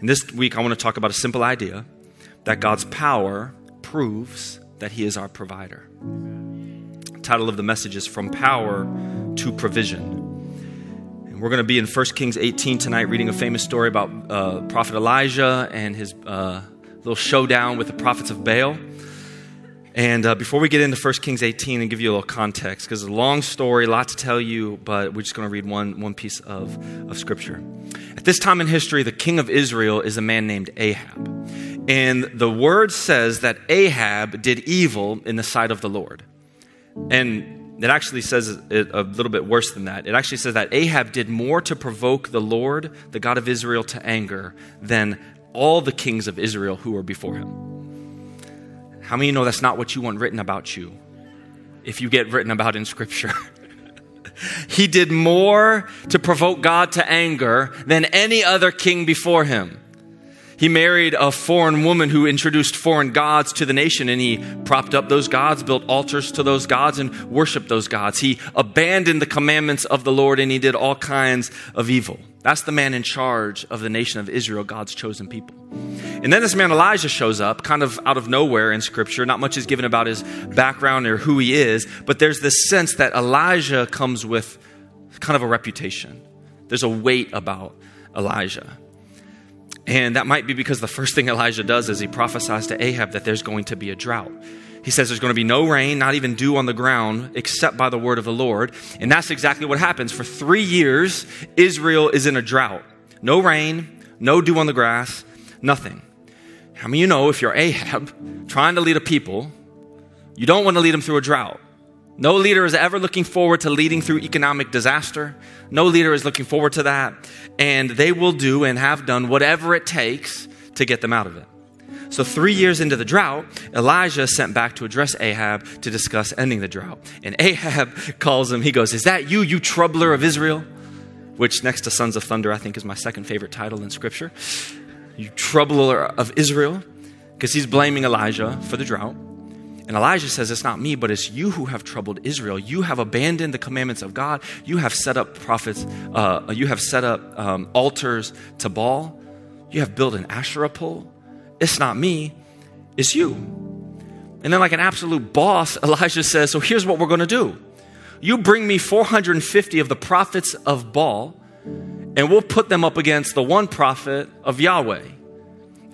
And this week, I want to talk about a simple idea that God's power proves that He is our provider. The title of the message is From Power to Provision. And we're going to be in 1 Kings 18 tonight, reading a famous story about uh, Prophet Elijah and his uh, little showdown with the prophets of Baal. And uh, before we get into 1 Kings 18 and give you a little context, because it's a long story, a lot to tell you, but we're just going to read one, one piece of, of scripture. At this time in history, the king of Israel is a man named Ahab. And the word says that Ahab did evil in the sight of the Lord. And it actually says it a little bit worse than that. It actually says that Ahab did more to provoke the Lord, the God of Israel, to anger than all the kings of Israel who were before him. How many know that's not what you want written about you if you get written about in Scripture? he did more to provoke God to anger than any other king before him. He married a foreign woman who introduced foreign gods to the nation, and he propped up those gods, built altars to those gods, and worshiped those gods. He abandoned the commandments of the Lord, and he did all kinds of evil. That's the man in charge of the nation of Israel, God's chosen people. And then this man Elijah shows up, kind of out of nowhere in Scripture. Not much is given about his background or who he is, but there's this sense that Elijah comes with kind of a reputation. There's a weight about Elijah. And that might be because the first thing Elijah does is he prophesies to Ahab that there's going to be a drought. He says there's going to be no rain, not even dew on the ground, except by the word of the Lord. And that's exactly what happens. For three years, Israel is in a drought. No rain, no dew on the grass, nothing. How many of you know if you're Ahab trying to lead a people, you don't want to lead them through a drought? No leader is ever looking forward to leading through economic disaster. No leader is looking forward to that. And they will do and have done whatever it takes to get them out of it. So, three years into the drought, Elijah sent back to address Ahab to discuss ending the drought. And Ahab calls him, he goes, Is that you, you troubler of Israel? Which, next to Sons of Thunder, I think is my second favorite title in Scripture. You troubler of Israel, because he's blaming Elijah for the drought. And Elijah says, It's not me, but it's you who have troubled Israel. You have abandoned the commandments of God. You have set up prophets, uh, you have set up um, altars to Baal. You have built an Asherah pole. It's not me, it's you. And then, like an absolute boss, Elijah says, So here's what we're going to do. You bring me 450 of the prophets of Baal, and we'll put them up against the one prophet of Yahweh.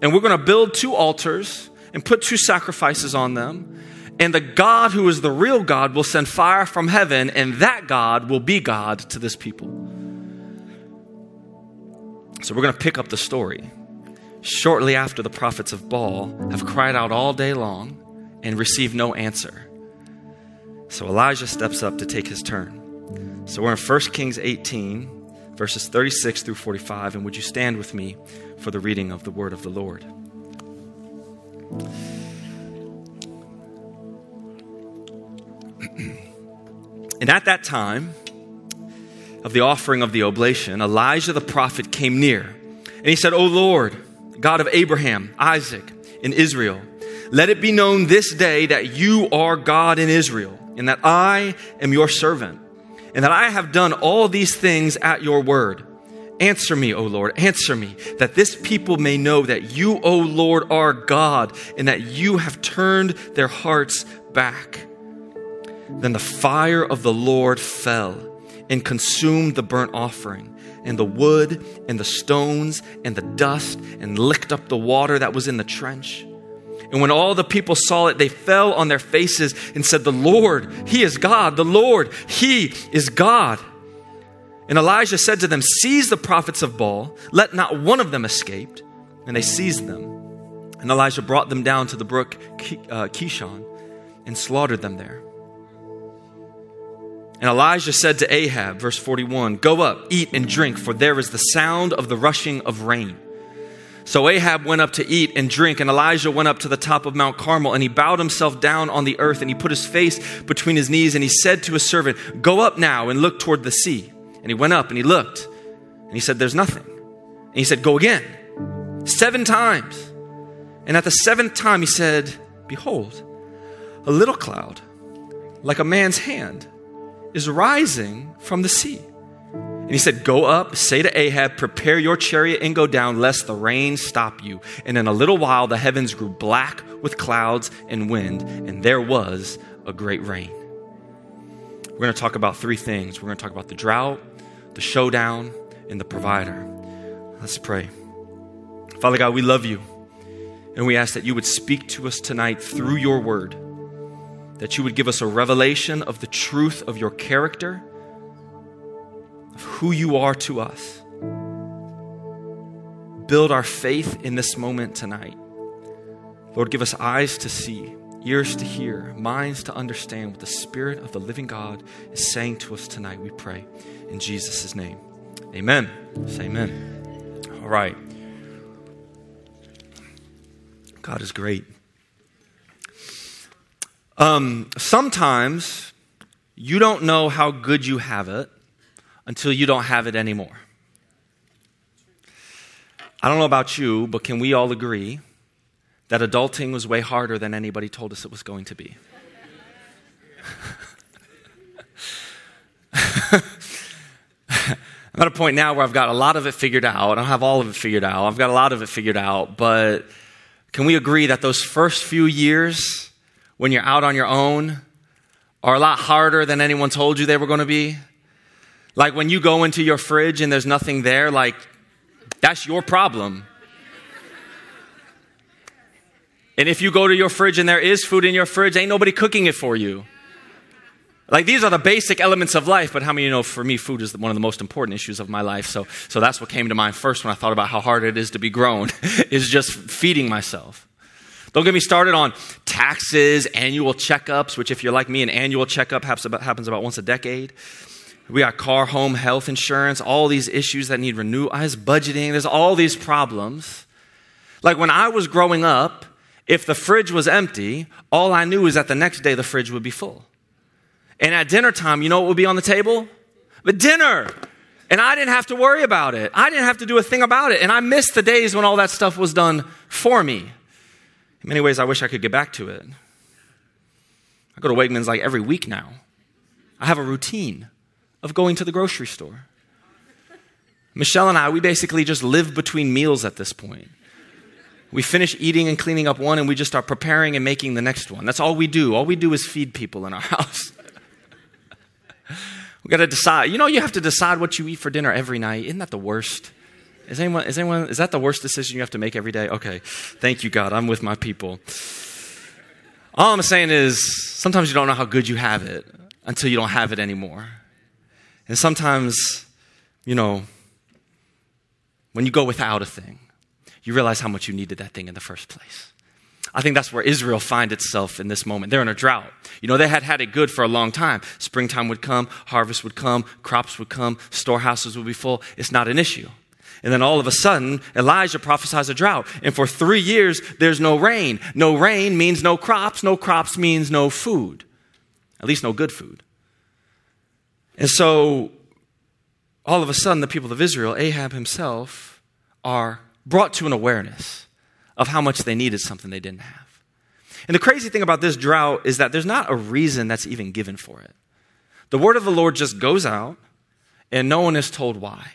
And we're going to build two altars and put two sacrifices on them. And the God who is the real God will send fire from heaven, and that God will be God to this people. So we're going to pick up the story shortly after the prophets of Baal have cried out all day long and received no answer. So Elijah steps up to take his turn. So we're in 1 Kings 18, verses 36 through 45. And would you stand with me for the reading of the word of the Lord? and at that time of the offering of the oblation, Elijah the prophet came near. And he said, O Lord, God of Abraham, Isaac, and Israel, let it be known this day that you are God in Israel, and that I am your servant, and that I have done all these things at your word. Answer me, O Lord, answer me, that this people may know that you, O Lord, are God, and that you have turned their hearts back. Then the fire of the Lord fell and consumed the burnt offering and the wood and the stones and the dust and licked up the water that was in the trench. And when all the people saw it, they fell on their faces and said, The Lord, He is God. The Lord, He is God. And Elijah said to them, Seize the prophets of Baal, let not one of them escape. And they seized them. And Elijah brought them down to the brook uh, Kishon and slaughtered them there. And Elijah said to Ahab, verse 41, Go up, eat and drink, for there is the sound of the rushing of rain. So Ahab went up to eat and drink, and Elijah went up to the top of Mount Carmel, and he bowed himself down on the earth, and he put his face between his knees, and he said to his servant, Go up now and look toward the sea. And he went up and he looked, and he said, There's nothing. And he said, Go again, seven times. And at the seventh time he said, Behold, a little cloud, like a man's hand is rising from the sea. And he said, Go up, say to Ahab, prepare your chariot and go down, lest the rain stop you. And in a little while the heavens grew black with clouds and wind, and there was a great rain. We're going to talk about three things. We're going to talk about the drought, the showdown, and the provider. Let's pray. Father God, we love you. And we ask that you would speak to us tonight through your word, that you would give us a revelation of the truth of your character, of who you are to us. Build our faith in this moment tonight. Lord, give us eyes to see, ears to hear, minds to understand what the Spirit of the living God is saying to us tonight, we pray. In Jesus' name. Amen. Say amen. All right. God is great. Um, sometimes you don't know how good you have it until you don't have it anymore. I don't know about you, but can we all agree that adulting was way harder than anybody told us it was going to be? I'm at a point now where I've got a lot of it figured out. I don't have all of it figured out. I've got a lot of it figured out, but can we agree that those first few years when you're out on your own are a lot harder than anyone told you they were going to be? Like when you go into your fridge and there's nothing there, like that's your problem. And if you go to your fridge and there is food in your fridge, ain't nobody cooking it for you. Like these are the basic elements of life, but how many you know for me food is one of the most important issues of my life. So so that's what came to mind first when I thought about how hard it is to be grown is just feeding myself. Don't get me started on taxes, annual checkups, which if you're like me an annual checkup happens about once a decade. We got car, home, health insurance, all these issues that need renewal, budgeting, there's all these problems. Like when I was growing up, if the fridge was empty, all I knew is that the next day the fridge would be full. And at dinner time, you know what would be on the table? The dinner. And I didn't have to worry about it. I didn't have to do a thing about it. And I missed the days when all that stuff was done for me. In many ways, I wish I could get back to it. I go to Wegmans like every week now. I have a routine of going to the grocery store. Michelle and I, we basically just live between meals at this point. We finish eating and cleaning up one, and we just start preparing and making the next one. That's all we do. All we do is feed people in our house. We got to decide. You know, you have to decide what you eat for dinner every night. Isn't that the worst? Is anyone, is anyone, is that the worst decision you have to make every day? Okay. Thank you, God. I'm with my people. All I'm saying is sometimes you don't know how good you have it until you don't have it anymore. And sometimes, you know, when you go without a thing, you realize how much you needed that thing in the first place. I think that's where Israel finds itself in this moment. They're in a drought. You know, they had had it good for a long time. Springtime would come, harvest would come, crops would come, storehouses would be full. It's not an issue. And then all of a sudden, Elijah prophesies a drought. And for three years, there's no rain. No rain means no crops. No crops means no food. At least no good food. And so, all of a sudden, the people of Israel, Ahab himself, are brought to an awareness of how much they needed something they didn't have. And the crazy thing about this drought is that there's not a reason that's even given for it. The word of the Lord just goes out, and no one is told why.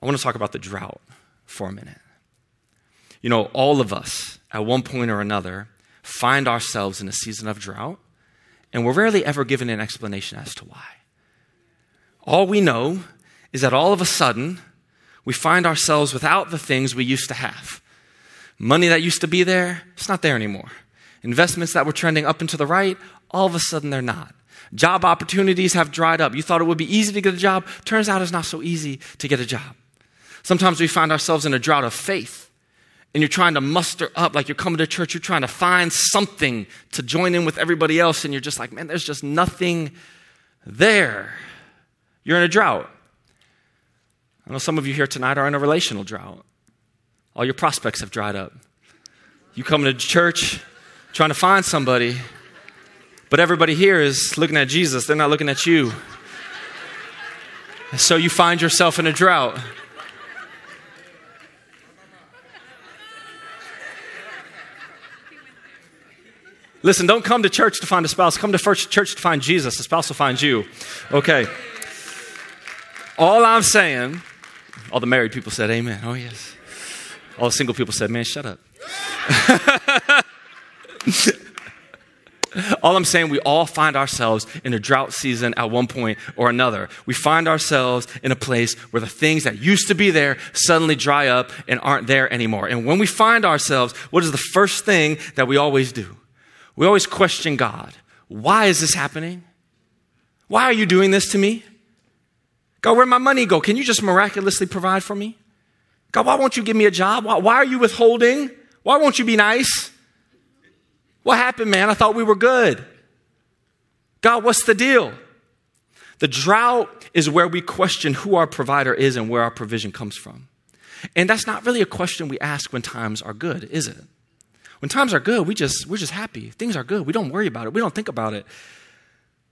I want to talk about the drought for a minute. You know, all of us, at one point or another, find ourselves in a season of drought, and we're rarely ever given an explanation as to why. All we know is that all of a sudden, we find ourselves without the things we used to have. Money that used to be there, it's not there anymore. Investments that were trending up and to the right, all of a sudden they're not. Job opportunities have dried up. You thought it would be easy to get a job. Turns out it's not so easy to get a job. Sometimes we find ourselves in a drought of faith and you're trying to muster up, like you're coming to church, you're trying to find something to join in with everybody else, and you're just like, man, there's just nothing there. You're in a drought. I know some of you here tonight are in a relational drought. All your prospects have dried up. You come to church trying to find somebody, but everybody here is looking at Jesus. They're not looking at you. So you find yourself in a drought. Listen, don't come to church to find a spouse. Come to church to find Jesus. The spouse will find you. Okay. All I'm saying, all the married people said amen. Oh, yes. All the single people said, man, shut up. all I'm saying, we all find ourselves in a drought season at one point or another. We find ourselves in a place where the things that used to be there suddenly dry up and aren't there anymore. And when we find ourselves, what is the first thing that we always do? We always question God. Why is this happening? Why are you doing this to me? God, where'd my money go? Can you just miraculously provide for me? God, why won't you give me a job? Why, why are you withholding? Why won't you be nice? What happened, man? I thought we were good. God, what's the deal? The drought is where we question who our provider is and where our provision comes from. And that's not really a question we ask when times are good, is it? When times are good, we just we're just happy. Things are good. We don't worry about it. We don't think about it.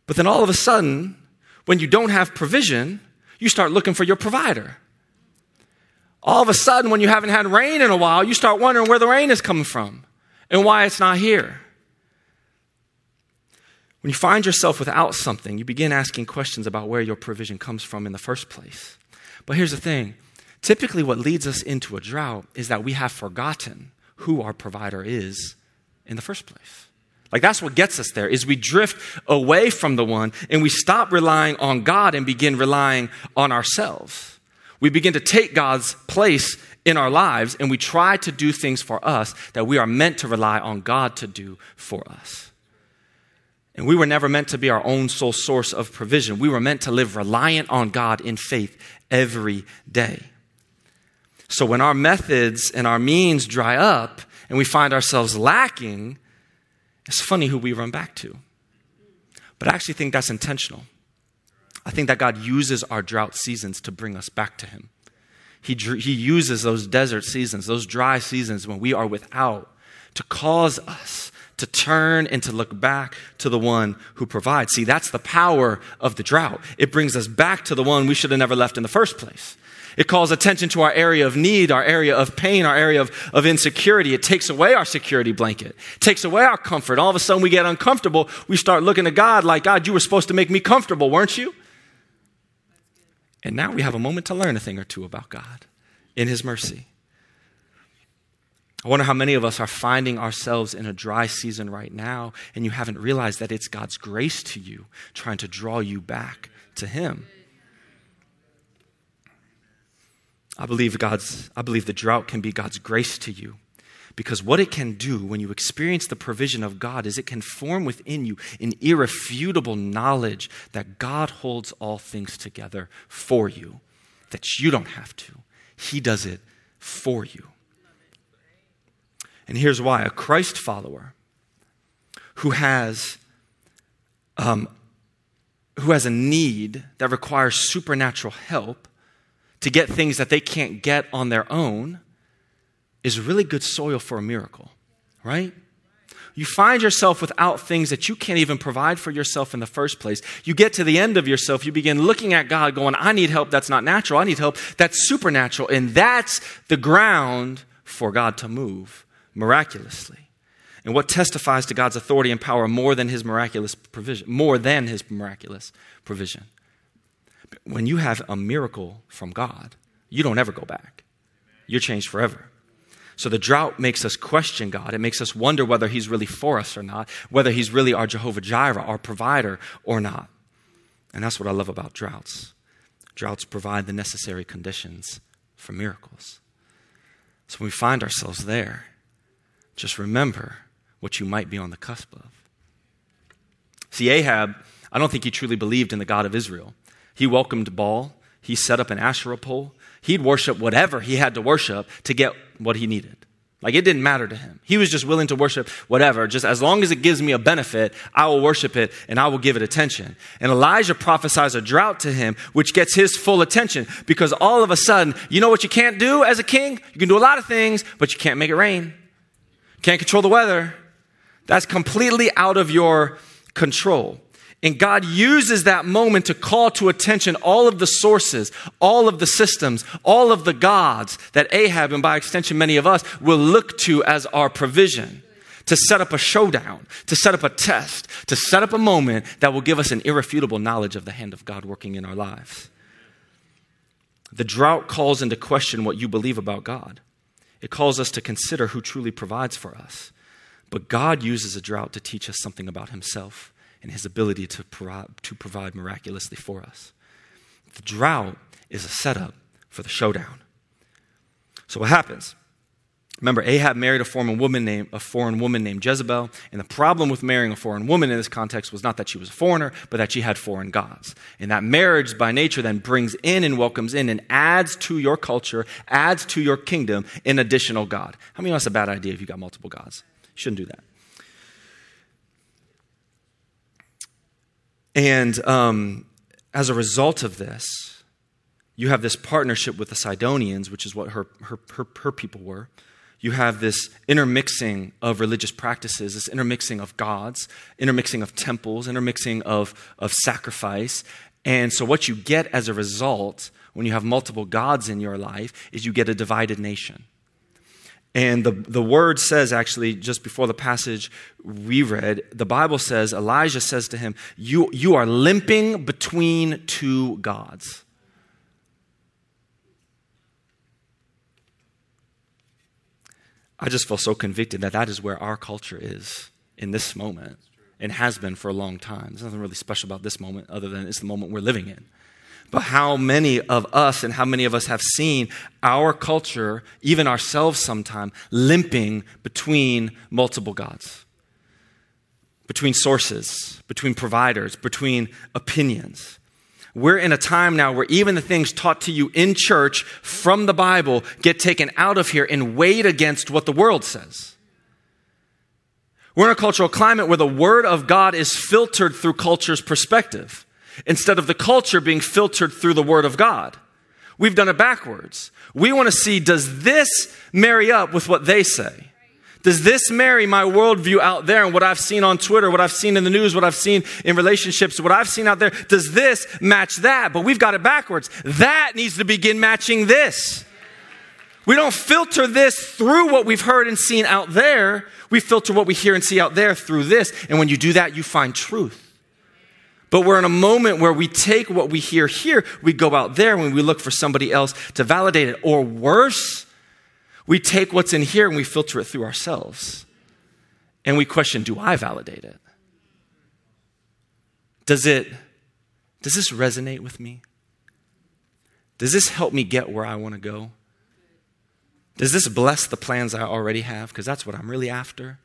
But then all of a sudden, when you don't have provision, you start looking for your provider. All of a sudden, when you haven't had rain in a while, you start wondering where the rain is coming from and why it's not here. When you find yourself without something, you begin asking questions about where your provision comes from in the first place. But here's the thing typically, what leads us into a drought is that we have forgotten who our provider is in the first place. Like that's what gets us there is we drift away from the one and we stop relying on God and begin relying on ourselves. We begin to take God's place in our lives and we try to do things for us that we are meant to rely on God to do for us. And we were never meant to be our own sole source of provision. We were meant to live reliant on God in faith every day. So when our methods and our means dry up and we find ourselves lacking, it's funny who we run back to. But I actually think that's intentional. I think that God uses our drought seasons to bring us back to Him. He, he uses those desert seasons, those dry seasons when we are without, to cause us to turn and to look back to the one who provides. See, that's the power of the drought. It brings us back to the one we should have never left in the first place. It calls attention to our area of need, our area of pain, our area of, of insecurity. It takes away our security blanket, it takes away our comfort. All of a sudden, we get uncomfortable. We start looking to God like, God, you were supposed to make me comfortable, weren't you? And now we have a moment to learn a thing or two about God in His mercy. I wonder how many of us are finding ourselves in a dry season right now, and you haven't realized that it's God's grace to you trying to draw you back to Him. I believe God's I believe the drought can be God's grace to you. Because what it can do when you experience the provision of God is it can form within you an irrefutable knowledge that God holds all things together for you, that you don't have to. He does it for you. And here's why a Christ follower who has um, who has a need that requires supernatural help to get things that they can't get on their own is really good soil for a miracle, right? You find yourself without things that you can't even provide for yourself in the first place. You get to the end of yourself, you begin looking at God, going, I need help that's not natural. I need help that's supernatural. And that's the ground for God to move miraculously. And what testifies to God's authority and power more than his miraculous provision, more than his miraculous provision when you have a miracle from God, you don't ever go back. You're changed forever. So the drought makes us question God. It makes us wonder whether He's really for us or not, whether He's really our Jehovah Jireh, our provider or not. And that's what I love about droughts. Droughts provide the necessary conditions for miracles. So when we find ourselves there, just remember what you might be on the cusp of. See, Ahab, I don't think he truly believed in the God of Israel. He welcomed Baal. He set up an Asherah pole. He'd worship whatever he had to worship to get what he needed. Like it didn't matter to him. He was just willing to worship whatever. Just as long as it gives me a benefit, I will worship it and I will give it attention. And Elijah prophesies a drought to him, which gets his full attention because all of a sudden, you know what you can't do as a king? You can do a lot of things, but you can't make it rain. Can't control the weather. That's completely out of your control. And God uses that moment to call to attention all of the sources, all of the systems, all of the gods that Ahab, and by extension many of us, will look to as our provision to set up a showdown, to set up a test, to set up a moment that will give us an irrefutable knowledge of the hand of God working in our lives. The drought calls into question what you believe about God. It calls us to consider who truly provides for us. But God uses a drought to teach us something about Himself and His ability to, pro- to provide miraculously for us. The drought is a setup for the showdown. So, what happens? Remember, Ahab married a foreign woman named a foreign woman named Jezebel, and the problem with marrying a foreign woman in this context was not that she was a foreigner, but that she had foreign gods. And that marriage by nature then brings in and welcomes in and adds to your culture, adds to your kingdom an additional god. How many of us a bad idea if you got multiple gods? You shouldn't do that. And um, as a result of this, you have this partnership with the Sidonians, which is what her, her, her, her people were you have this intermixing of religious practices, this intermixing of gods, intermixing of temples, intermixing of, of sacrifice. And so, what you get as a result when you have multiple gods in your life is you get a divided nation. And the, the word says, actually, just before the passage we read, the Bible says, Elijah says to him, You, you are limping between two gods. I just feel so convicted that that is where our culture is in this moment and has been for a long time. There's nothing really special about this moment other than it's the moment we're living in. But how many of us and how many of us have seen our culture, even ourselves sometime, limping between multiple gods, between sources, between providers, between opinions? We're in a time now where even the things taught to you in church from the Bible get taken out of here and weighed against what the world says. We're in a cultural climate where the Word of God is filtered through culture's perspective instead of the culture being filtered through the Word of God. We've done it backwards. We want to see does this marry up with what they say? Does this marry my worldview out there and what I've seen on Twitter, what I've seen in the news, what I've seen in relationships, what I've seen out there? Does this match that? But we've got it backwards. That needs to begin matching this. We don't filter this through what we've heard and seen out there. We filter what we hear and see out there through this. And when you do that, you find truth. But we're in a moment where we take what we hear here, we go out there when we look for somebody else to validate it. Or worse, we take what's in here and we filter it through ourselves. And we question, do I validate it? Does it does this resonate with me? Does this help me get where I want to go? Does this bless the plans I already have? Because that's what I'm really after.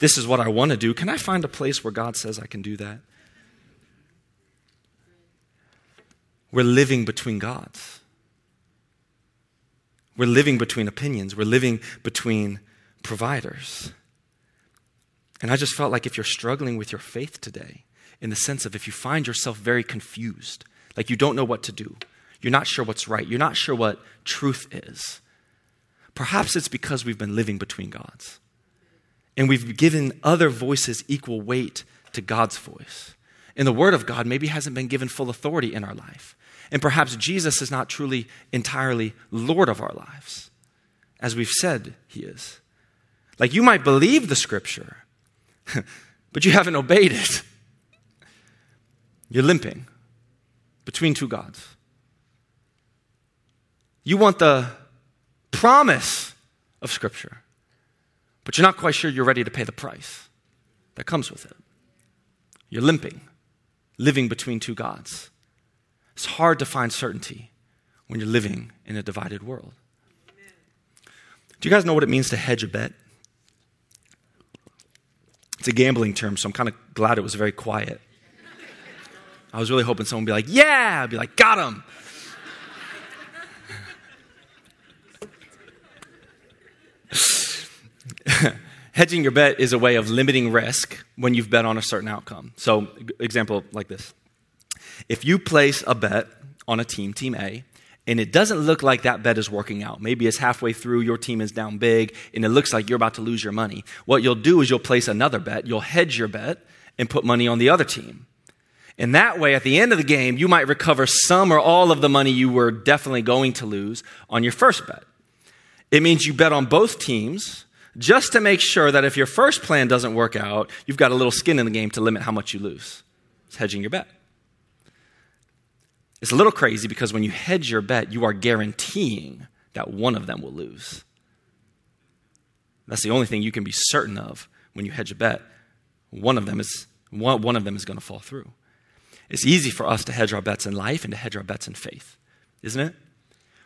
This is what I want to do. Can I find a place where God says I can do that? We're living between gods. We're living between opinions, we're living between providers. And I just felt like if you're struggling with your faith today, in the sense of if you find yourself very confused, like you don't know what to do, you're not sure what's right, you're not sure what truth is, perhaps it's because we've been living between gods. And we've given other voices equal weight to God's voice. And the Word of God maybe hasn't been given full authority in our life. And perhaps Jesus is not truly entirely Lord of our lives, as we've said he is. Like you might believe the scripture, but you haven't obeyed it. You're limping between two gods. You want the promise of scripture, but you're not quite sure you're ready to pay the price that comes with it. You're limping, living between two gods. It's hard to find certainty when you're living in a divided world. Do you guys know what it means to hedge a bet? It's a gambling term, so I'm kind of glad it was very quiet. I was really hoping someone would be like, Yeah! I'd be like, Got him! Hedging your bet is a way of limiting risk when you've bet on a certain outcome. So, example like this if you place a bet on a team, Team A, and it doesn't look like that bet is working out. Maybe it's halfway through, your team is down big, and it looks like you're about to lose your money. What you'll do is you'll place another bet, you'll hedge your bet, and put money on the other team. And that way, at the end of the game, you might recover some or all of the money you were definitely going to lose on your first bet. It means you bet on both teams just to make sure that if your first plan doesn't work out, you've got a little skin in the game to limit how much you lose. It's hedging your bet. It's a little crazy because when you hedge your bet, you are guaranteeing that one of them will lose. That's the only thing you can be certain of when you hedge a bet. One of them is, one, one of them is going to fall through. It's easy for us to hedge our bets in life and to hedge our bets in faith, isn't it?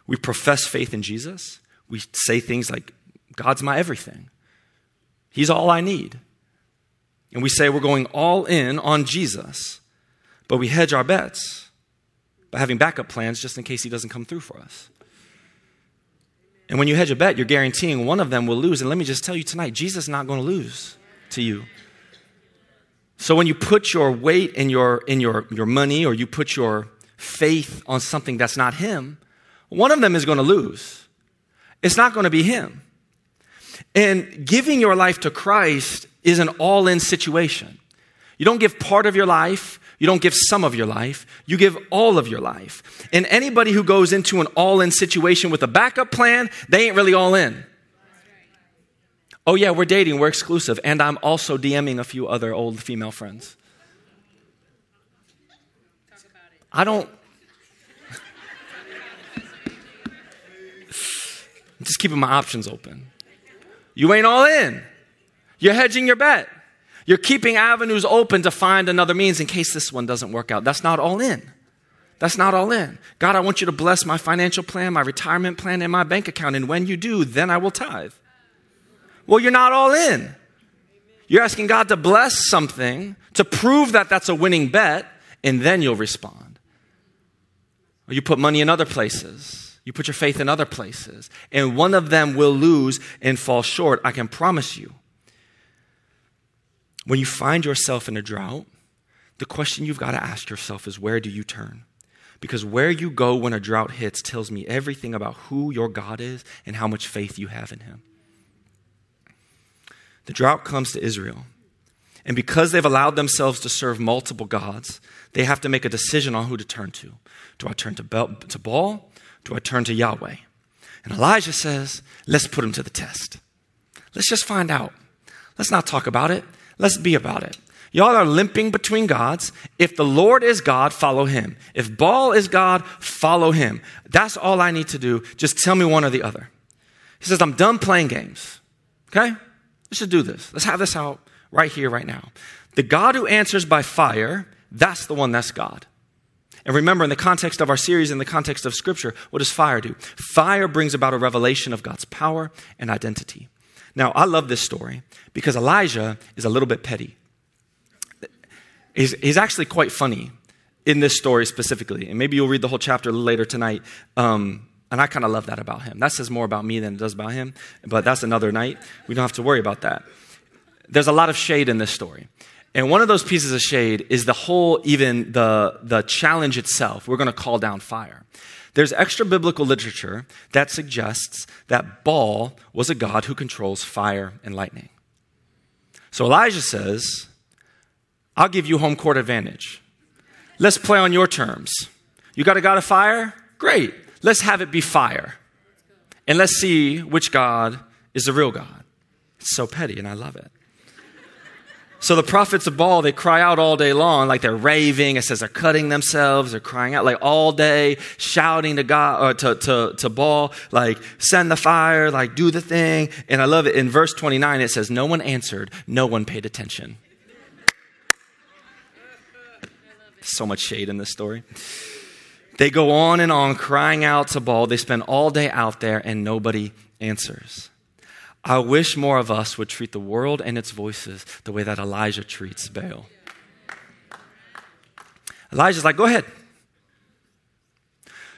We profess faith in Jesus. We say things like, God's my everything. He's all I need. And we say we're going all in on Jesus, but we hedge our bets by having backup plans just in case he doesn't come through for us. And when you hedge a bet, you're guaranteeing one of them will lose. And let me just tell you tonight, Jesus is not going to lose to you. So when you put your weight in your, in your, your money or you put your faith on something that's not Him, one of them is going to lose. It's not going to be Him. And giving your life to Christ is an all in situation. You don't give part of your life, you don't give some of your life, you give all of your life. And anybody who goes into an all in situation with a backup plan, they ain't really all in. Oh, yeah, we're dating, we're exclusive, and I'm also DMing a few other old female friends. I don't. I'm just keeping my options open. You ain't all in. You're hedging your bet. You're keeping avenues open to find another means in case this one doesn't work out. That's not all in. That's not all in. God, I want you to bless my financial plan, my retirement plan, and my bank account. And when you do, then I will tithe. Well, you're not all in. You're asking God to bless something to prove that that's a winning bet, and then you'll respond. Or you put money in other places. You put your faith in other places. And one of them will lose and fall short. I can promise you. When you find yourself in a drought, the question you've got to ask yourself is where do you turn? Because where you go when a drought hits tells me everything about who your God is and how much faith you have in Him. The drought comes to Israel. And because they've allowed themselves to serve multiple gods, they have to make a decision on who to turn to. Do I turn to, to Baal? Do I turn to Yahweh? And Elijah says, let's put him to the test. Let's just find out. Let's not talk about it. Let's be about it. Y'all are limping between gods. If the Lord is God, follow him. If Baal is God, follow him. That's all I need to do. Just tell me one or the other. He says, I'm done playing games. Okay? Let's just do this. Let's have this out right here, right now. The God who answers by fire, that's the one that's God. And remember, in the context of our series, in the context of Scripture, what does fire do? Fire brings about a revelation of God's power and identity. Now, I love this story because Elijah is a little bit petty. He's, he's actually quite funny in this story specifically. And maybe you'll read the whole chapter later tonight. Um, and I kind of love that about him. That says more about me than it does about him, but that's another night. We don't have to worry about that. There's a lot of shade in this story. And one of those pieces of shade is the whole, even the, the challenge itself. We're going to call down fire. There's extra biblical literature that suggests that Baal was a god who controls fire and lightning. So Elijah says, I'll give you home court advantage. Let's play on your terms. You got a god of fire? Great let's have it be fire. And let's see which God is the real God. It's so petty, and I love it. So the prophets of Baal, they cry out all day long, like they're raving. It says they're cutting themselves, they're crying out like all day, shouting to God, or to, to, to Baal, like, send the fire, like, do the thing. And I love it. In verse 29, it says, No one answered, no one paid attention. So much shade in this story. They go on and on crying out to Baal. They spend all day out there and nobody answers. I wish more of us would treat the world and its voices the way that Elijah treats Baal. Elijah's like, go ahead.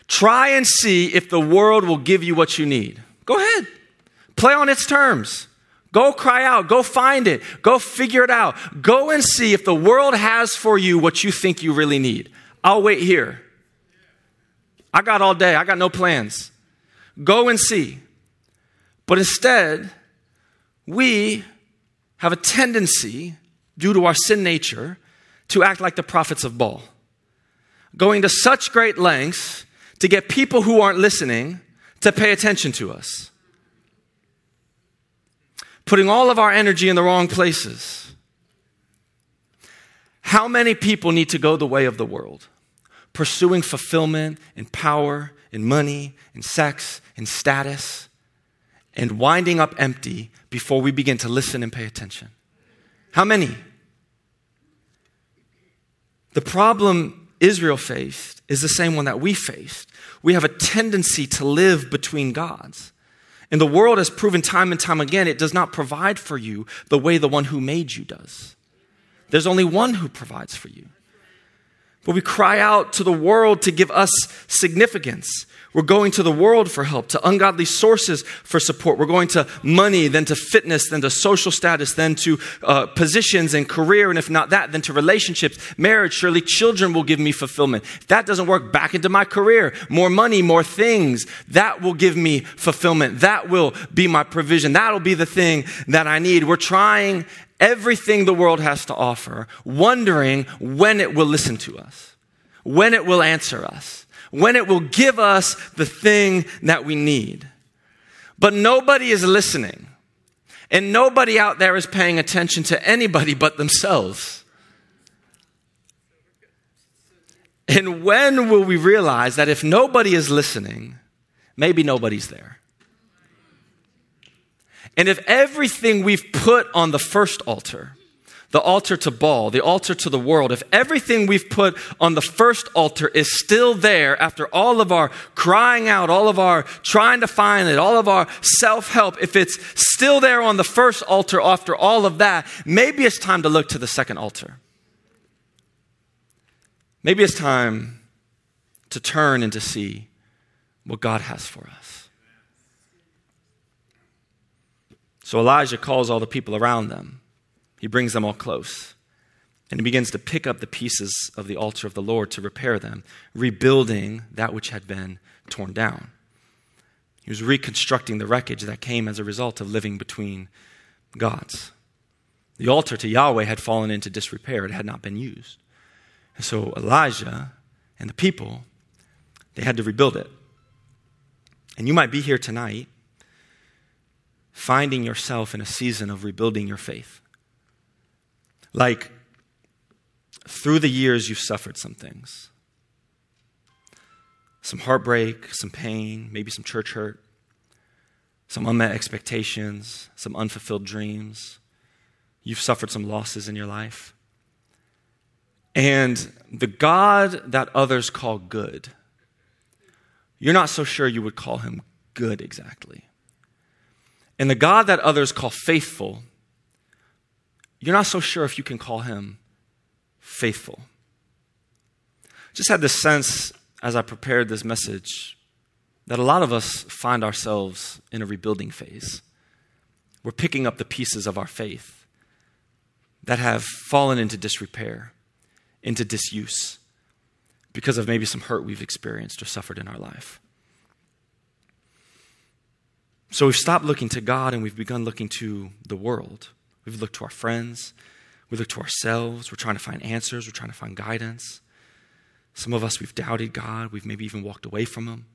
Try and see if the world will give you what you need. Go ahead. Play on its terms. Go cry out. Go find it. Go figure it out. Go and see if the world has for you what you think you really need. I'll wait here. I got all day. I got no plans. Go and see. But instead, we have a tendency, due to our sin nature, to act like the prophets of Baal, going to such great lengths to get people who aren't listening to pay attention to us, putting all of our energy in the wrong places. How many people need to go the way of the world? pursuing fulfillment in power, in money, in sex, in status, and winding up empty before we begin to listen and pay attention? How many? The problem Israel faced is the same one that we faced. We have a tendency to live between gods. And the world has proven time and time again it does not provide for you the way the one who made you does. There's only one who provides for you. But we cry out to the world to give us significance. We're going to the world for help, to ungodly sources for support. We're going to money, then to fitness, then to social status, then to uh, positions and career. And if not that, then to relationships, marriage. Surely children will give me fulfillment. If that doesn't work, back into my career. More money, more things. That will give me fulfillment. That will be my provision. That'll be the thing that I need. We're trying everything the world has to offer, wondering when it will listen to us, when it will answer us when it will give us the thing that we need. But nobody is listening. And nobody out there is paying attention to anybody but themselves. And when will we realize that if nobody is listening, maybe nobody's there? And if everything we've put on the first altar, the altar to Baal, the altar to the world, if everything we've put on the first altar is still there after all of our crying out, all of our trying to find it, all of our self help, if it's still there on the first altar after all of that, maybe it's time to look to the second altar. Maybe it's time to turn and to see what God has for us. So Elijah calls all the people around them he brings them all close. And he begins to pick up the pieces of the altar of the Lord to repair them, rebuilding that which had been torn down. He was reconstructing the wreckage that came as a result of living between gods. The altar to Yahweh had fallen into disrepair, it had not been used. And so Elijah and the people, they had to rebuild it. And you might be here tonight finding yourself in a season of rebuilding your faith. Like, through the years, you've suffered some things some heartbreak, some pain, maybe some church hurt, some unmet expectations, some unfulfilled dreams. You've suffered some losses in your life. And the God that others call good, you're not so sure you would call him good exactly. And the God that others call faithful, you're not so sure if you can call him faithful. Just had this sense as I prepared this message that a lot of us find ourselves in a rebuilding phase. We're picking up the pieces of our faith that have fallen into disrepair, into disuse, because of maybe some hurt we've experienced or suffered in our life. So we've stopped looking to God and we've begun looking to the world. We've looked to our friends. We look to ourselves. We're trying to find answers. We're trying to find guidance. Some of us, we've doubted God. We've maybe even walked away from Him.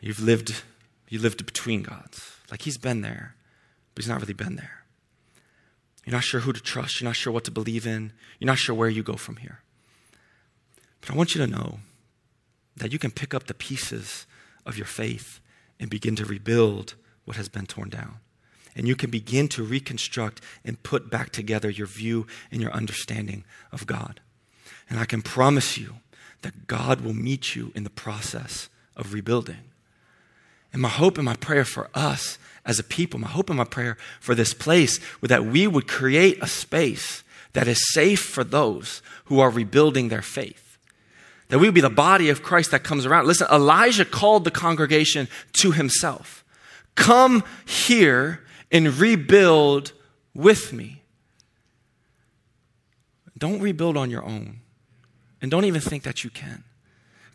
You've lived, you lived between gods. Like He's been there, but He's not really been there. You're not sure who to trust. You're not sure what to believe in. You're not sure where you go from here. But I want you to know that you can pick up the pieces of your faith and begin to rebuild what has been torn down and you can begin to reconstruct and put back together your view and your understanding of God. And I can promise you that God will meet you in the process of rebuilding. And my hope and my prayer for us as a people, my hope and my prayer for this place, was that we would create a space that is safe for those who are rebuilding their faith. That we would be the body of Christ that comes around. Listen, Elijah called the congregation to himself. Come here and rebuild with me. Don't rebuild on your own. And don't even think that you can.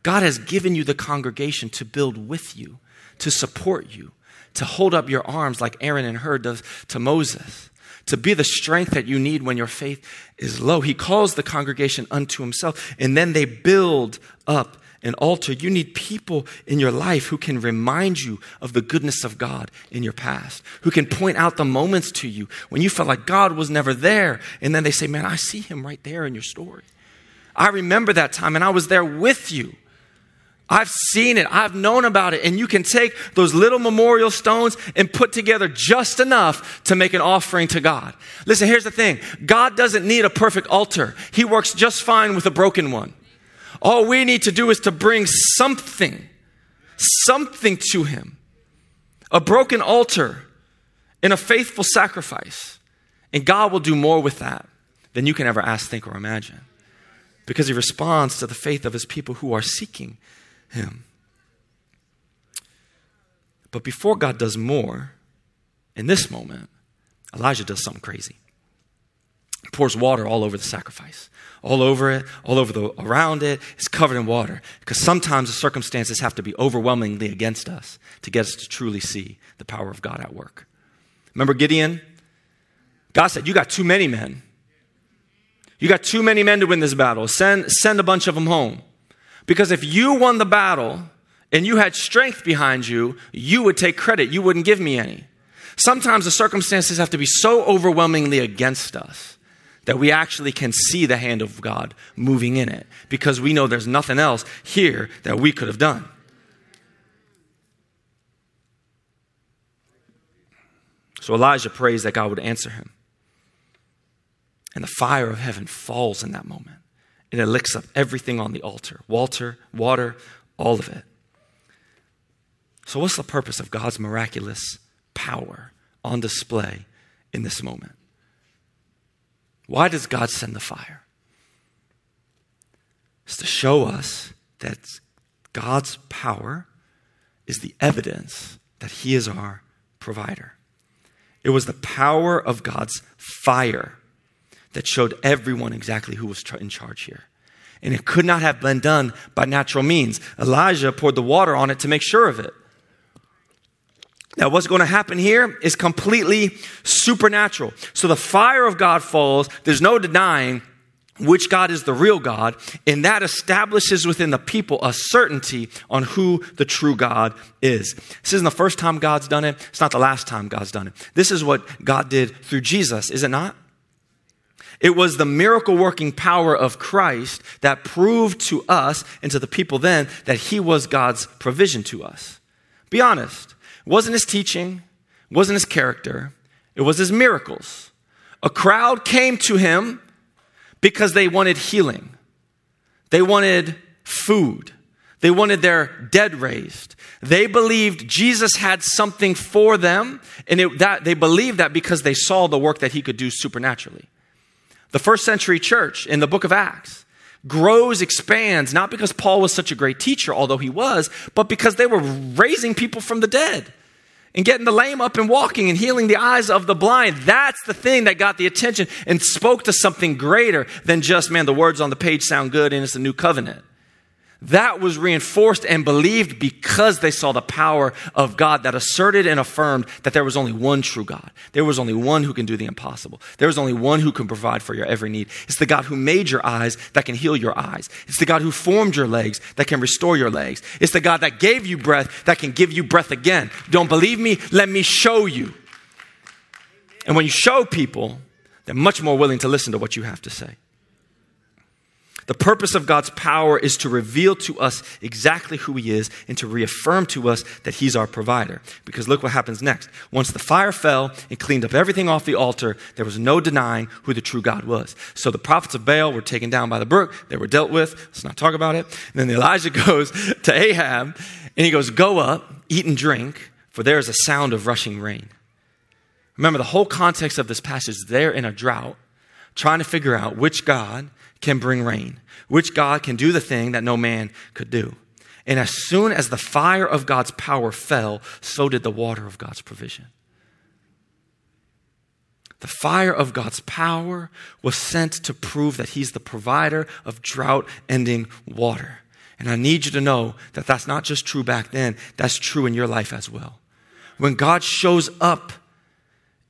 God has given you the congregation to build with you, to support you, to hold up your arms like Aaron and Hur does to Moses, to be the strength that you need when your faith is low. He calls the congregation unto himself, and then they build up an altar, you need people in your life who can remind you of the goodness of God in your past, who can point out the moments to you when you felt like God was never there. And then they say, Man, I see him right there in your story. I remember that time and I was there with you. I've seen it. I've known about it. And you can take those little memorial stones and put together just enough to make an offering to God. Listen, here's the thing God doesn't need a perfect altar, He works just fine with a broken one. All we need to do is to bring something, something to Him. A broken altar and a faithful sacrifice. And God will do more with that than you can ever ask, think, or imagine. Because He responds to the faith of His people who are seeking him. But before God does more, in this moment, Elijah does something crazy. Pours water all over the sacrifice, all over it, all over the around it. It's covered in water because sometimes the circumstances have to be overwhelmingly against us to get us to truly see the power of God at work. Remember Gideon? God said, "You got too many men. You got too many men to win this battle. Send send a bunch of them home." Because if you won the battle and you had strength behind you, you would take credit. You wouldn't give me any. Sometimes the circumstances have to be so overwhelmingly against us that we actually can see the hand of God moving in it because we know there's nothing else here that we could have done. So Elijah prays that God would answer him. And the fire of heaven falls in that moment and it licks up everything on the altar water, water, all of it. So, what's the purpose of God's miraculous power on display in this moment? Why does God send the fire? It's to show us that God's power is the evidence that He is our provider. It was the power of God's fire that showed everyone exactly who was in charge here. And it could not have been done by natural means. Elijah poured the water on it to make sure of it. Now, what's going to happen here is completely supernatural. So the fire of God falls. There's no denying which God is the real God, and that establishes within the people a certainty on who the true God is. This isn't the first time God's done it, it's not the last time God's done it. This is what God did through Jesus, is it not? It was the miracle working power of Christ that proved to us and to the people then that he was God's provision to us. Be honest. Wasn't his teaching, wasn't his character, it was his miracles. A crowd came to him because they wanted healing. They wanted food. They wanted their dead raised. They believed Jesus had something for them, and it, that, they believed that because they saw the work that he could do supernaturally. The first century church in the book of Acts grows, expands, not because Paul was such a great teacher, although he was, but because they were raising people from the dead and getting the lame up and walking and healing the eyes of the blind. That's the thing that got the attention and spoke to something greater than just, man, the words on the page sound good and it's a new covenant. That was reinforced and believed because they saw the power of God that asserted and affirmed that there was only one true God. There was only one who can do the impossible. There was only one who can provide for your every need. It's the God who made your eyes that can heal your eyes. It's the God who formed your legs that can restore your legs. It's the God that gave you breath that can give you breath again. Don't believe me? Let me show you. And when you show people, they're much more willing to listen to what you have to say. The purpose of God's power is to reveal to us exactly who He is and to reaffirm to us that He's our provider. Because look what happens next. Once the fire fell and cleaned up everything off the altar, there was no denying who the true God was. So the prophets of Baal were taken down by the brook. They were dealt with. Let's not talk about it. And then Elijah goes to Ahab and he goes, Go up, eat and drink, for there is a sound of rushing rain. Remember, the whole context of this passage, they're in a drought, trying to figure out which God can bring rain, which God can do the thing that no man could do. And as soon as the fire of God's power fell, so did the water of God's provision. The fire of God's power was sent to prove that He's the provider of drought ending water. And I need you to know that that's not just true back then, that's true in your life as well. When God shows up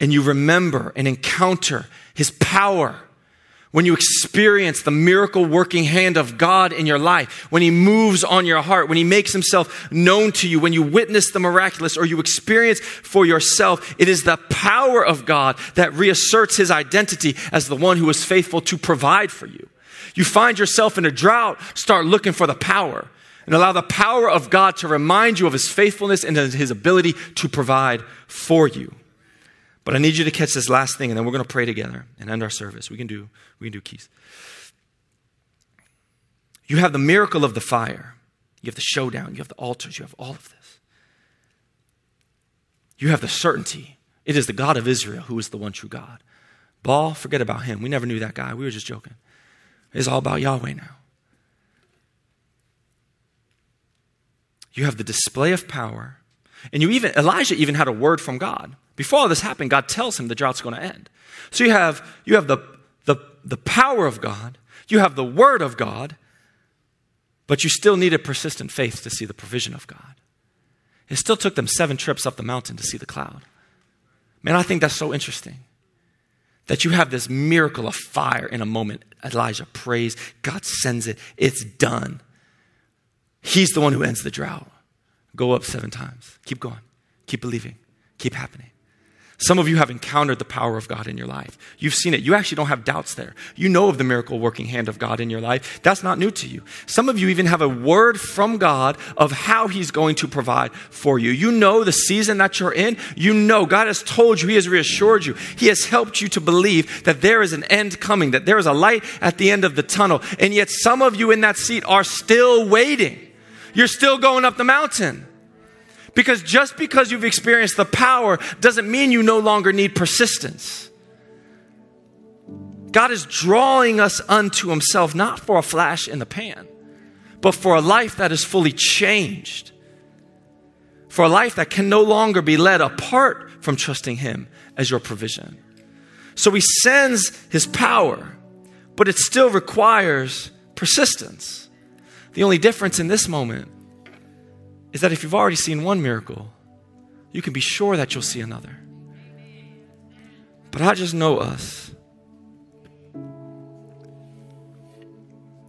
and you remember and encounter His power, when you experience the miracle working hand of God in your life, when He moves on your heart, when He makes Himself known to you, when you witness the miraculous or you experience for yourself, it is the power of God that reasserts His identity as the one who is faithful to provide for you. You find yourself in a drought, start looking for the power and allow the power of God to remind you of his faithfulness and his ability to provide for you. But I need you to catch this last thing and then we're going to pray together and end our service. We can do we can do keys. You have the miracle of the fire. You have the showdown, you have the altars, you have all of this. You have the certainty. It is the God of Israel who is the one true God. Baal, forget about him. We never knew that guy. We were just joking. It's all about Yahweh now. You have the display of power. And you even Elijah even had a word from God. Before all this happened, God tells him the drought's going to end. So you have you have the, the, the power of God, you have the word of God, but you still needed persistent faith to see the provision of God. It still took them seven trips up the mountain to see the cloud. Man, I think that's so interesting that you have this miracle of fire in a moment. Elijah prays, God sends it, it's done. He's the one who ends the drought. Go up seven times. Keep going. Keep believing. Keep happening. Some of you have encountered the power of God in your life. You've seen it. You actually don't have doubts there. You know of the miracle working hand of God in your life. That's not new to you. Some of you even have a word from God of how He's going to provide for you. You know the season that you're in. You know God has told you, He has reassured you, He has helped you to believe that there is an end coming, that there is a light at the end of the tunnel. And yet, some of you in that seat are still waiting. You're still going up the mountain. Because just because you've experienced the power doesn't mean you no longer need persistence. God is drawing us unto Himself not for a flash in the pan, but for a life that is fully changed. For a life that can no longer be led apart from trusting Him as your provision. So He sends His power, but it still requires persistence. The only difference in this moment is that if you've already seen one miracle, you can be sure that you'll see another. But I just know us.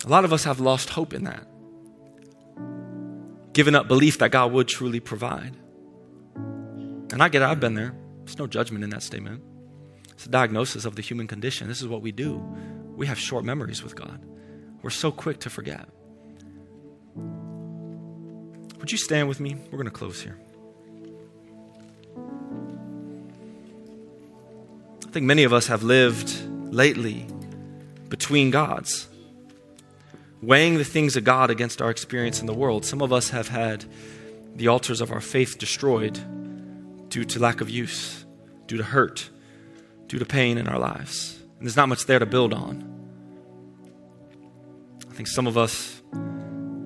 A lot of us have lost hope in that, given up belief that God would truly provide. And I get it, I've been there. There's no judgment in that statement. It's a diagnosis of the human condition. This is what we do. We have short memories with God, we're so quick to forget. Would you stand with me? We're going to close here. I think many of us have lived lately between gods, weighing the things of God against our experience in the world. Some of us have had the altars of our faith destroyed due to lack of use, due to hurt, due to pain in our lives. And there's not much there to build on. I think some of us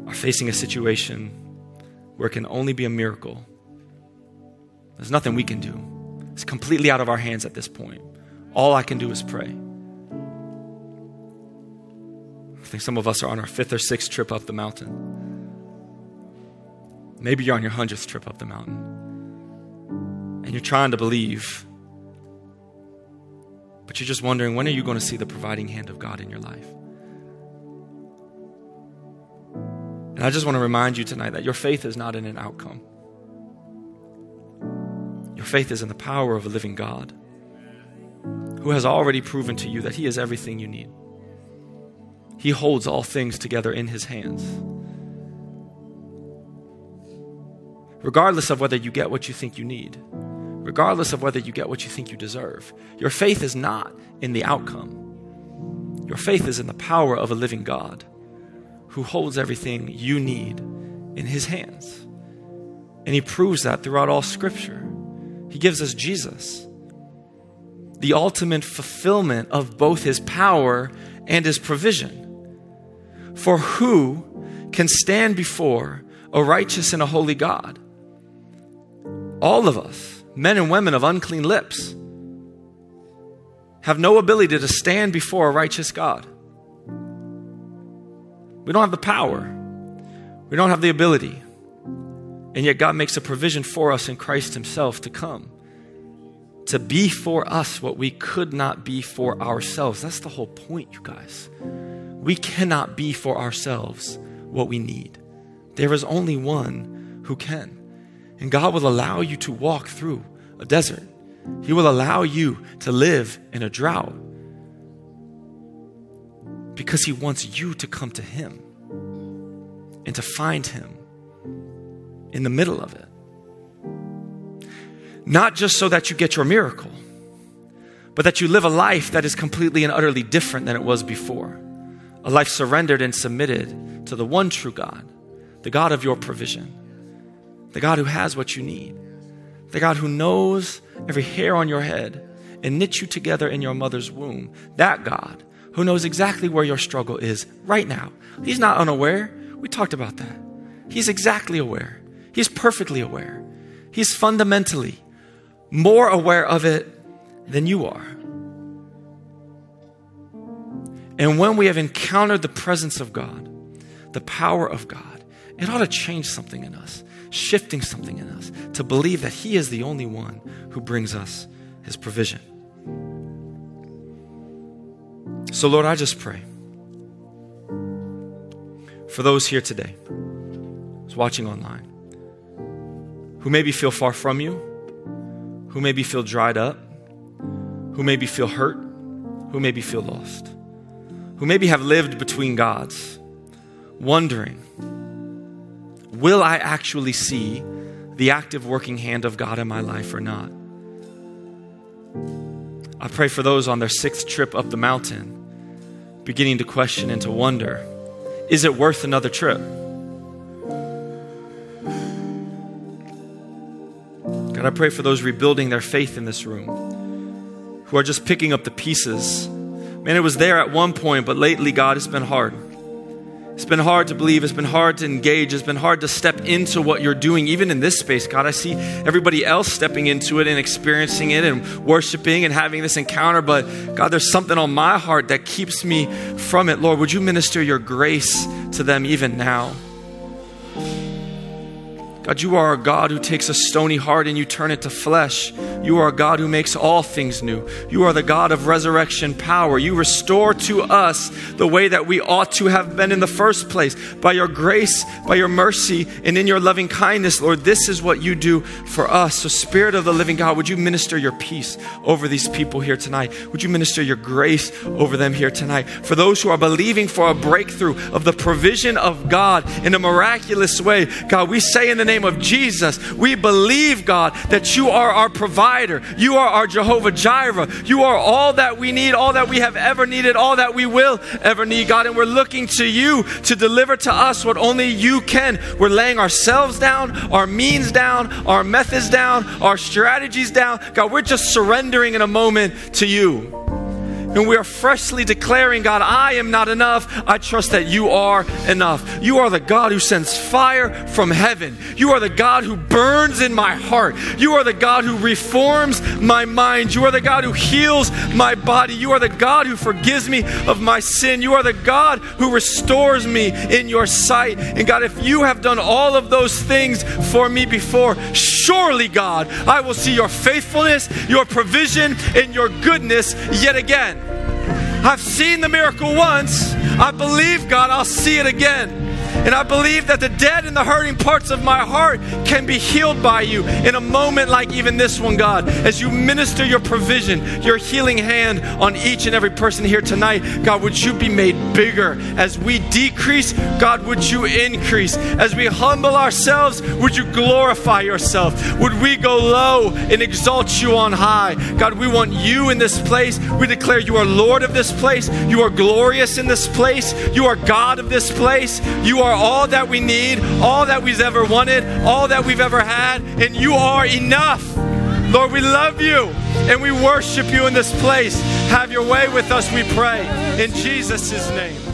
are facing a situation where it can only be a miracle. There's nothing we can do. It's completely out of our hands at this point. All I can do is pray. I think some of us are on our fifth or sixth trip up the mountain. Maybe you're on your hundredth trip up the mountain. And you're trying to believe, but you're just wondering when are you going to see the providing hand of God in your life? And I just want to remind you tonight that your faith is not in an outcome. Your faith is in the power of a living God who has already proven to you that He is everything you need. He holds all things together in His hands. Regardless of whether you get what you think you need, regardless of whether you get what you think you deserve, your faith is not in the outcome. Your faith is in the power of a living God who holds everything you need in his hands. And he proves that throughout all scripture. He gives us Jesus, the ultimate fulfillment of both his power and his provision. For who can stand before a righteous and a holy God? All of us, men and women of unclean lips, have no ability to stand before a righteous God. We don't have the power, we don't have the ability. And yet, God makes a provision for us in Christ Himself to come, to be for us what we could not be for ourselves. That's the whole point, you guys. We cannot be for ourselves what we need. There is only one who can. And God will allow you to walk through a desert. He will allow you to live in a drought because He wants you to come to Him and to find Him in the middle of it. Not just so that you get your miracle, but that you live a life that is completely and utterly different than it was before. A life surrendered and submitted to the one true God, the God of your provision, the God who has what you need, the God who knows every hair on your head and knit you together in your mother's womb. That God who knows exactly where your struggle is right now. He's not unaware. We talked about that. He's exactly aware. He's perfectly aware. He's fundamentally more aware of it than you are. And when we have encountered the presence of God, the power of God, it ought to change something in us, shifting something in us to believe that He is the only one who brings us His provision. So, Lord, I just pray for those here today, who's watching online, who maybe feel far from you, who maybe feel dried up, who maybe feel hurt, who maybe feel lost, who maybe have lived between gods, wondering, will I actually see the active working hand of God in my life or not? I pray for those on their sixth trip up the mountain, beginning to question and to wonder is it worth another trip? God, I pray for those rebuilding their faith in this room who are just picking up the pieces. Man, it was there at one point, but lately, God, it's been hard. It's been hard to believe. It's been hard to engage. It's been hard to step into what you're doing, even in this space. God, I see everybody else stepping into it and experiencing it and worshiping and having this encounter. But God, there's something on my heart that keeps me from it. Lord, would you minister your grace to them even now? God, you are a God who takes a stony heart and you turn it to flesh. You are a God who makes all things new. You are the God of resurrection power. You restore to us the way that we ought to have been in the first place. By your grace, by your mercy, and in your loving kindness, Lord, this is what you do for us. So, Spirit of the living God, would you minister your peace over these people here tonight? Would you minister your grace over them here tonight? For those who are believing for a breakthrough of the provision of God in a miraculous way, God, we say in the name of Jesus, we believe, God, that you are our provider provider. You are our Jehovah Jireh. You are all that we need, all that we have ever needed, all that we will ever need, God. And we're looking to you to deliver to us what only you can. We're laying ourselves down, our means down, our methods down, our strategies down. God, we're just surrendering in a moment to you. And we are freshly declaring, God, I am not enough. I trust that you are enough. You are the God who sends fire from heaven. You are the God who burns in my heart. You are the God who reforms my mind. You are the God who heals my body. You are the God who forgives me of my sin. You are the God who restores me in your sight. And God, if you have done all of those things for me before, surely, God, I will see your faithfulness, your provision, and your goodness yet again. I've seen the miracle once. I believe, God, I'll see it again. And I believe that the dead and the hurting parts of my heart can be healed by you in a moment like even this one, God. As you minister your provision, your healing hand on each and every person here tonight, God, would you be made bigger? As we decrease, God, would you increase? As we humble ourselves, would you glorify yourself? Would we go low and exalt you on high? God, we want you in this place. We declare you are Lord of this place. You are glorious in this place. You are God of this place. You are all that we need, all that we've ever wanted, all that we've ever had, and you are enough. Lord, we love you and we worship you in this place. Have your way with us, we pray. In Jesus' name.